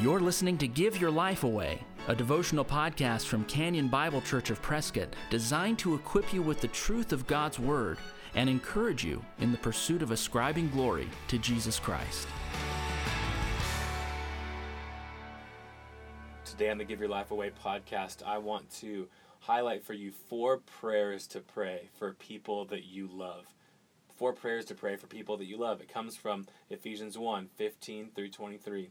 You're listening to Give Your Life Away, a devotional podcast from Canyon Bible Church of Prescott designed to equip you with the truth of God's Word and encourage you in the pursuit of ascribing glory to Jesus Christ. Today on the Give Your Life Away podcast, I want to highlight for you four prayers to pray for people that you love. Four prayers to pray for people that you love. It comes from Ephesians 1 15 through 23.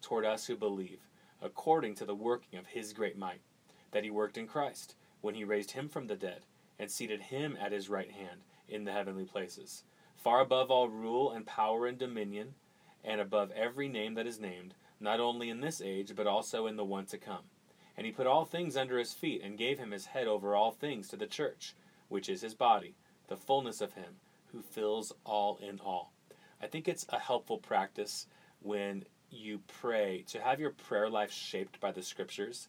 toward us who believe, according to the working of his great might, that he worked in Christ, when he raised him from the dead, and seated him at his right hand in the heavenly places, far above all rule and power and dominion, and above every name that is named, not only in this age, but also in the one to come. And he put all things under his feet, and gave him his head over all things to the church, which is his body, the fullness of him, who fills all in all. I think it's a helpful practice when you pray, to have your prayer life shaped by the scriptures,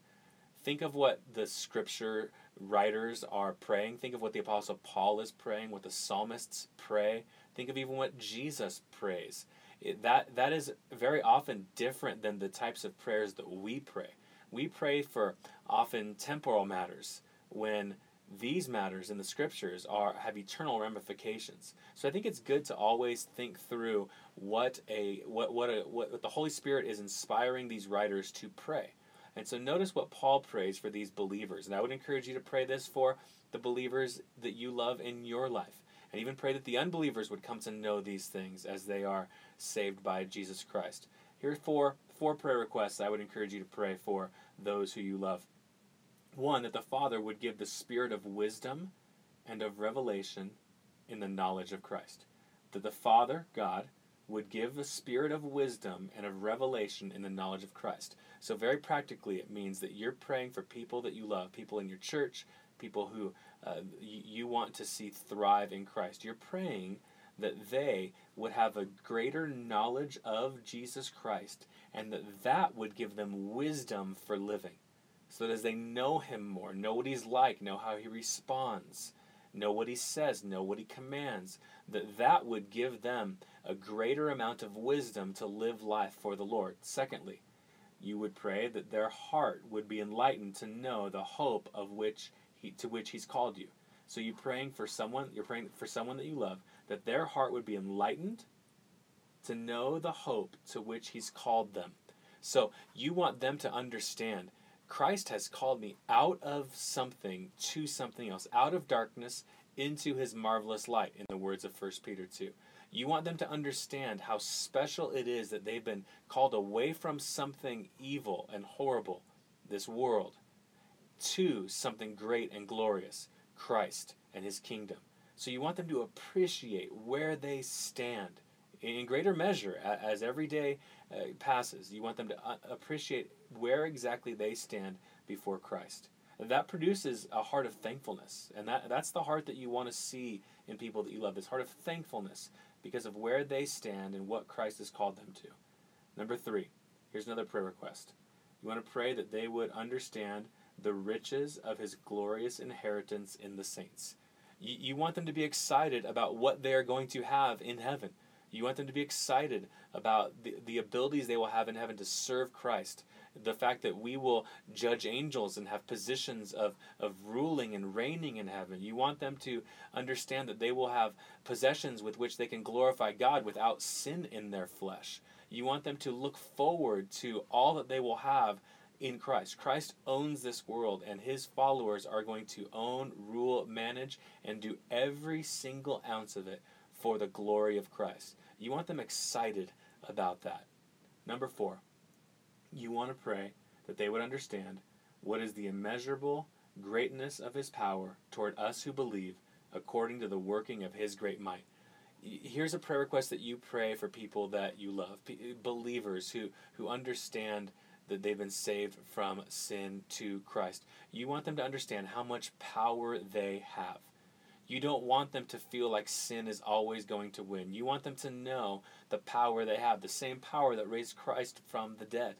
think of what the scripture writers are praying. Think of what the Apostle Paul is praying, what the psalmists pray. Think of even what Jesus prays. It, that, that is very often different than the types of prayers that we pray. We pray for often temporal matters when these matters in the scriptures are have eternal ramifications. So I think it's good to always think through what a what what a what the Holy Spirit is inspiring these writers to pray. And so notice what Paul prays for these believers. And I would encourage you to pray this for the believers that you love in your life. And even pray that the unbelievers would come to know these things as they are saved by Jesus Christ. Here are four four prayer requests I would encourage you to pray for those who you love. One, that the Father would give the spirit of wisdom and of revelation in the knowledge of Christ. That the Father, God, would give the spirit of wisdom and of revelation in the knowledge of Christ. So, very practically, it means that you're praying for people that you love, people in your church, people who uh, you, you want to see thrive in Christ. You're praying that they would have a greater knowledge of Jesus Christ and that that would give them wisdom for living so that as they know him more, know what he's like, know how he responds, know what he says, know what he commands, that that would give them a greater amount of wisdom to live life for the Lord. Secondly, you would pray that their heart would be enlightened to know the hope of which he, to which he's called you. So you're praying for someone, you're praying for someone that you love, that their heart would be enlightened to know the hope to which he's called them. So you want them to understand Christ has called me out of something to something else, out of darkness into his marvelous light, in the words of 1 Peter 2. You want them to understand how special it is that they've been called away from something evil and horrible, this world, to something great and glorious, Christ and his kingdom. So you want them to appreciate where they stand in greater measure as every day uh, passes. You want them to uh, appreciate where exactly they stand before Christ. That produces a heart of thankfulness, and that, that's the heart that you want to see in people that you love this heart of thankfulness because of where they stand and what Christ has called them to. Number three, here's another prayer request. You want to pray that they would understand the riches of his glorious inheritance in the saints. You, you want them to be excited about what they are going to have in heaven. You want them to be excited about the, the abilities they will have in heaven to serve Christ. The fact that we will judge angels and have positions of, of ruling and reigning in heaven. You want them to understand that they will have possessions with which they can glorify God without sin in their flesh. You want them to look forward to all that they will have in Christ. Christ owns this world, and his followers are going to own, rule, manage, and do every single ounce of it for the glory of Christ. You want them excited about that. Number four, you want to pray that they would understand what is the immeasurable greatness of his power toward us who believe according to the working of his great might. Here's a prayer request that you pray for people that you love, believers who, who understand that they've been saved from sin to Christ. You want them to understand how much power they have. You don't want them to feel like sin is always going to win. You want them to know the power they have, the same power that raised Christ from the dead.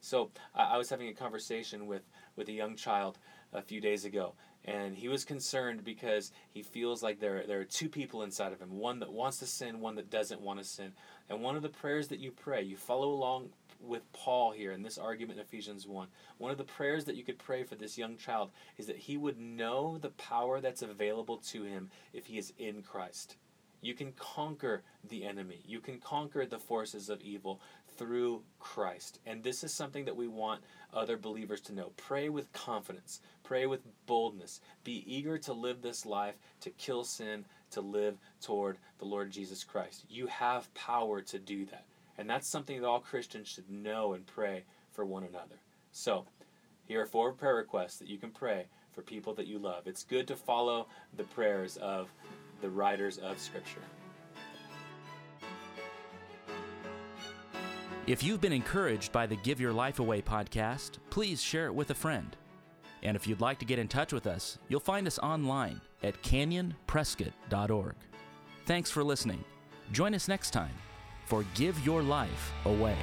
So I was having a conversation with, with a young child a few days ago, and he was concerned because he feels like there, there are two people inside of him one that wants to sin, one that doesn't want to sin. And one of the prayers that you pray, you follow along with Paul here in this argument in Ephesians 1. One of the prayers that you could pray for this young child is that he would know the power that's available to him if he is in Christ. You can conquer the enemy. You can conquer the forces of evil through Christ. And this is something that we want other believers to know. Pray with confidence, pray with boldness. Be eager to live this life, to kill sin, to live toward the Lord Jesus Christ. You have power to do that. And that's something that all Christians should know and pray for one another. So, here are four prayer requests that you can pray for people that you love. It's good to follow the prayers of the writers of Scripture. If you've been encouraged by the Give Your Life Away podcast, please share it with a friend. And if you'd like to get in touch with us, you'll find us online at canyonprescott.org. Thanks for listening. Join us next time for Give Your Life Away.